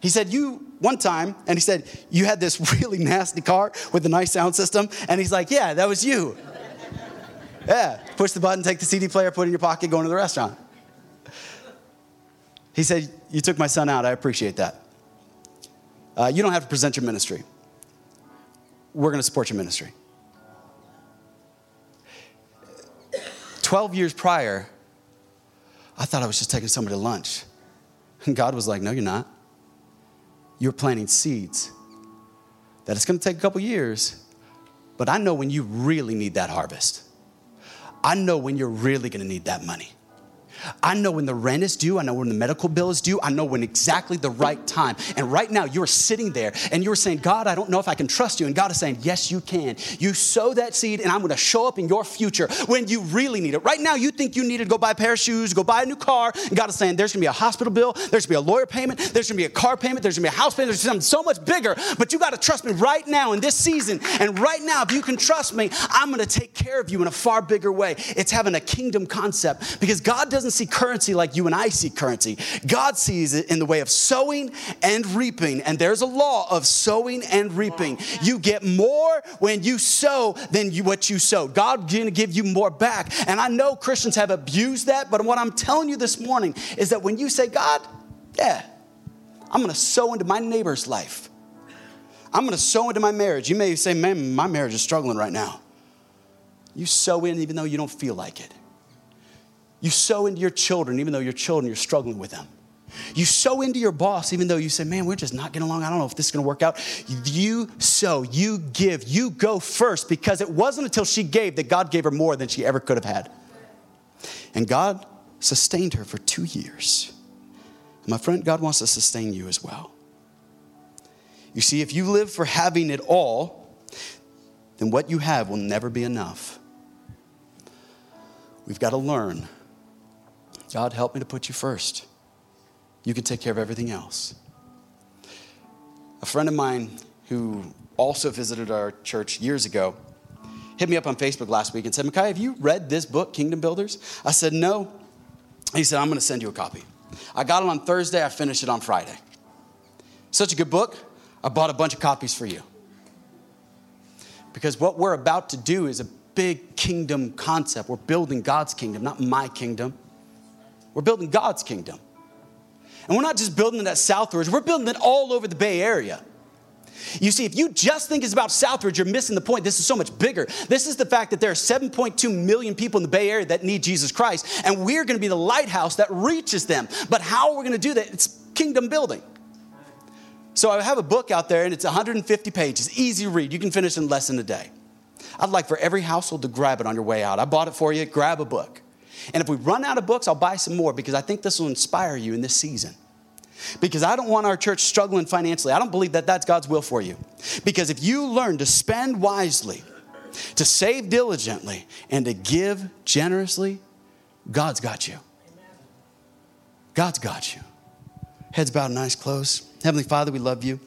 He said, You, one time, and he said, You had this really nasty car with a nice sound system. And he's like, Yeah, that was you. yeah, push the button, take the CD player, put it in your pocket, go into the restaurant. He said, You took my son out. I appreciate that. Uh, you don't have to present your ministry we're going to support your ministry. 12 years prior, I thought I was just taking somebody to lunch. And God was like, No, you're not. You're planting seeds that it's going to take a couple years, but I know when you really need that harvest. I know when you're really going to need that money. I know when the rent is due. I know when the medical bill is due. I know when exactly the right time. And right now, you're sitting there and you're saying, God, I don't know if I can trust you. And God is saying, Yes, you can. You sow that seed, and I'm going to show up in your future when you really need it. Right now, you think you need to go buy a pair of shoes, go buy a new car. And God is saying, There's going to be a hospital bill. There's going to be a lawyer payment. There's going to be a car payment. There's going to be a house payment. There's something so much bigger. But you got to trust me right now in this season. And right now, if you can trust me, I'm going to take care of you in a far bigger way. It's having a kingdom concept because God doesn't see currency like you and I see currency. God sees it in the way of sowing and reaping. And there's a law of sowing and reaping. You get more when you sow than you, what you sow. God's going to give you more back. And I know Christians have abused that, but what I'm telling you this morning is that when you say, God, yeah, I'm going to sow into my neighbor's life. I'm going to sow into my marriage. You may say, man, my marriage is struggling right now. You sow in even though you don't feel like it. You sow into your children, even though your children, you're struggling with them. You sow into your boss, even though you say, man, we're just not getting along. I don't know if this is going to work out. You sow, you give, you go first because it wasn't until she gave that God gave her more than she ever could have had. And God sustained her for two years. My friend, God wants to sustain you as well. You see, if you live for having it all, then what you have will never be enough. We've got to learn God, help me to put you first. You can take care of everything else. A friend of mine who also visited our church years ago hit me up on Facebook last week and said, Micaiah, have you read this book, Kingdom Builders? I said, no. He said, I'm going to send you a copy. I got it on Thursday, I finished it on Friday. Such a good book, I bought a bunch of copies for you. Because what we're about to do is a big kingdom concept. We're building God's kingdom, not my kingdom. We're building God's kingdom. And we're not just building it at Southridge, we're building it all over the Bay Area. You see, if you just think it's about Southridge, you're missing the point. This is so much bigger. This is the fact that there are 7.2 million people in the Bay Area that need Jesus Christ, and we're going to be the lighthouse that reaches them. But how are we going to do that? It's kingdom building. So I have a book out there, and it's 150 pages, easy read. You can finish in less than a day. I'd like for every household to grab it on your way out. I bought it for you. Grab a book. And if we run out of books, I'll buy some more because I think this will inspire you in this season. Because I don't want our church struggling financially. I don't believe that that's God's will for you. Because if you learn to spend wisely, to save diligently, and to give generously, God's got you. God's got you. Heads bowed and eyes closed. Heavenly Father, we love you.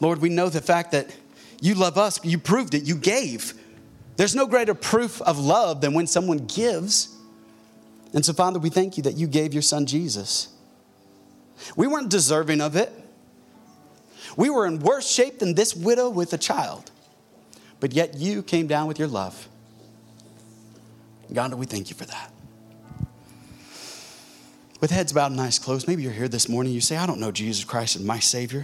Lord, we know the fact that you love us. You proved it. You gave. There's no greater proof of love than when someone gives. And so, Father, we thank you that you gave your son Jesus. We weren't deserving of it. We were in worse shape than this widow with a child. But yet you came down with your love. God, we thank you for that. With heads bowed and eyes closed, maybe you're here this morning. You say, I don't know Jesus Christ as my Savior.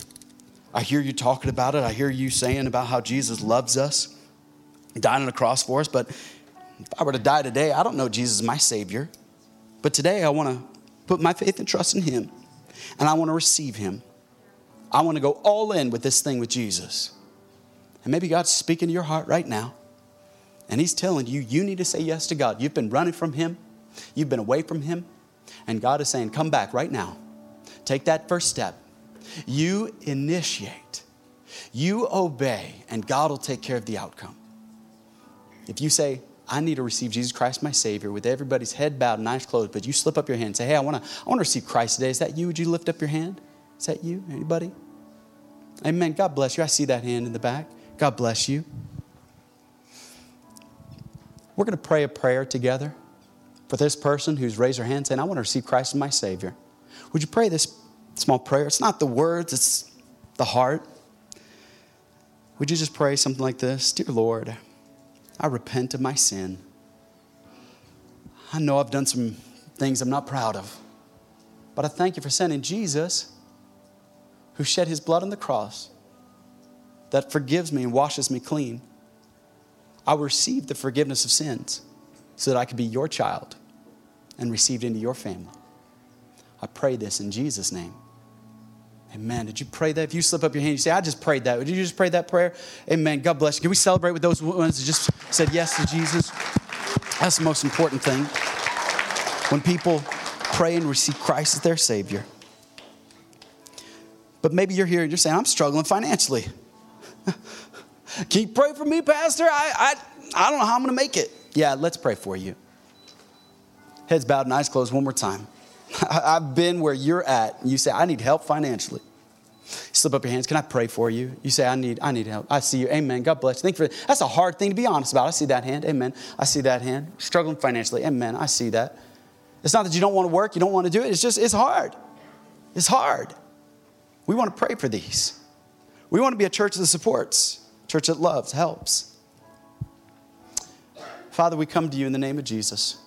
I hear you talking about it. I hear you saying about how Jesus loves us, died on the cross for us. But if I were to die today, I don't know Jesus as my Savior. But today I want to put my faith and trust in Him, and I want to receive Him. I want to go all in with this thing with Jesus. And maybe God's speaking to your heart right now, and He's telling you, you need to say yes to God. You've been running from Him, you've been away from Him, and God is saying, Come back right now. Take that first step. You initiate, you obey, and God will take care of the outcome. If you say, I need to receive Jesus Christ, my Savior, with everybody's head bowed and eyes closed, but you slip up your hand and say, Hey, I want to I wanna receive Christ today. Is that you? Would you lift up your hand? Is that you? Anybody? Amen. God bless you. I see that hand in the back. God bless you. We're going to pray a prayer together for this person who's raised their hand saying, I want to receive Christ as my Savior. Would you pray this small prayer? It's not the words, it's the heart. Would you just pray something like this? Dear Lord, I repent of my sin. I know I've done some things I'm not proud of, but I thank you for sending Jesus who shed his blood on the cross that forgives me and washes me clean. I will receive the forgiveness of sins so that I could be your child and received into your family. I pray this in Jesus' name. Amen. Did you pray that? If you slip up your hand, you say, I just prayed that. Did you just pray that prayer? Amen. God bless you. Can we celebrate with those ones that just said yes to Jesus? That's the most important thing. When people pray and receive Christ as their Savior. But maybe you're here and you're saying, I'm struggling financially. Can you pray for me, Pastor? I, I, I don't know how I'm going to make it. Yeah, let's pray for you. Heads bowed and eyes closed one more time. I've been where you're at. You say, I need help financially. Slip up your hands. Can I pray for you? You say, I need, I need help. I see you. Amen. God bless you. Thank you for That's a hard thing to be honest about. I see that hand. Amen. I see that hand. Struggling financially. Amen. I see that. It's not that you don't want to work, you don't want to do it. It's just, it's hard. It's hard. We want to pray for these. We want to be a church that supports, church that loves, helps. Father, we come to you in the name of Jesus.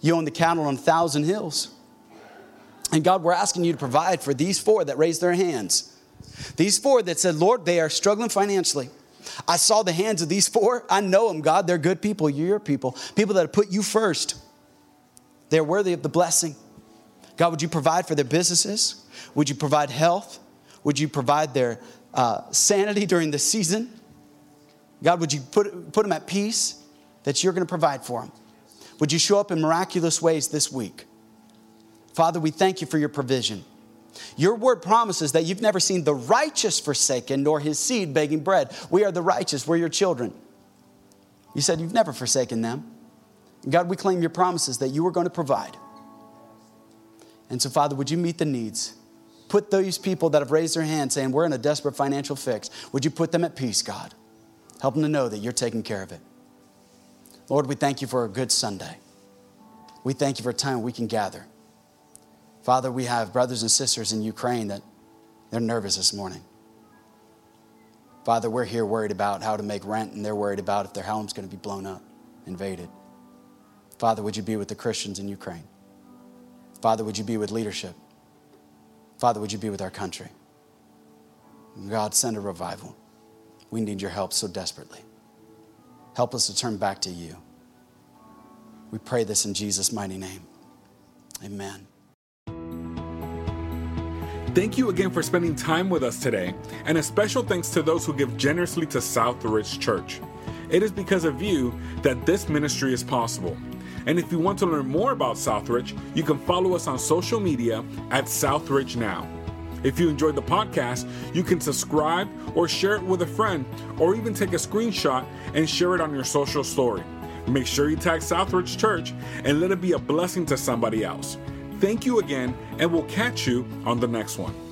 You own the cattle on a thousand hills. And God, we're asking you to provide for these four that raised their hands. These four that said, Lord, they are struggling financially. I saw the hands of these four. I know them, God. They're good people. You're your people. People that have put you first. They're worthy of the blessing. God, would you provide for their businesses? Would you provide health? Would you provide their uh, sanity during the season? God, would you put, put them at peace that you're going to provide for them? Would you show up in miraculous ways this week? Father, we thank you for your provision. Your word promises that you've never seen the righteous forsaken, nor his seed begging bread. We are the righteous, we're your children. You said you've never forsaken them. God, we claim your promises that you are going to provide. And so, Father, would you meet the needs? Put those people that have raised their hand saying, We're in a desperate financial fix, would you put them at peace, God? Help them to know that you're taking care of it. Lord, we thank you for a good Sunday. We thank you for a time we can gather. Father, we have brothers and sisters in Ukraine that they're nervous this morning. Father, we're here worried about how to make rent, and they're worried about if their home's going to be blown up, invaded. Father, would you be with the Christians in Ukraine? Father, would you be with leadership? Father, would you be with our country? God, send a revival. We need your help so desperately. Help us to turn back to you. We pray this in Jesus' mighty name. Amen. Thank you again for spending time with us today, and a special thanks to those who give generously to Southridge Church. It is because of you that this ministry is possible. And if you want to learn more about Southridge, you can follow us on social media at Southridge Now. If you enjoyed the podcast, you can subscribe or share it with a friend, or even take a screenshot and share it on your social story. Make sure you tag Southridge Church and let it be a blessing to somebody else. Thank you again, and we'll catch you on the next one.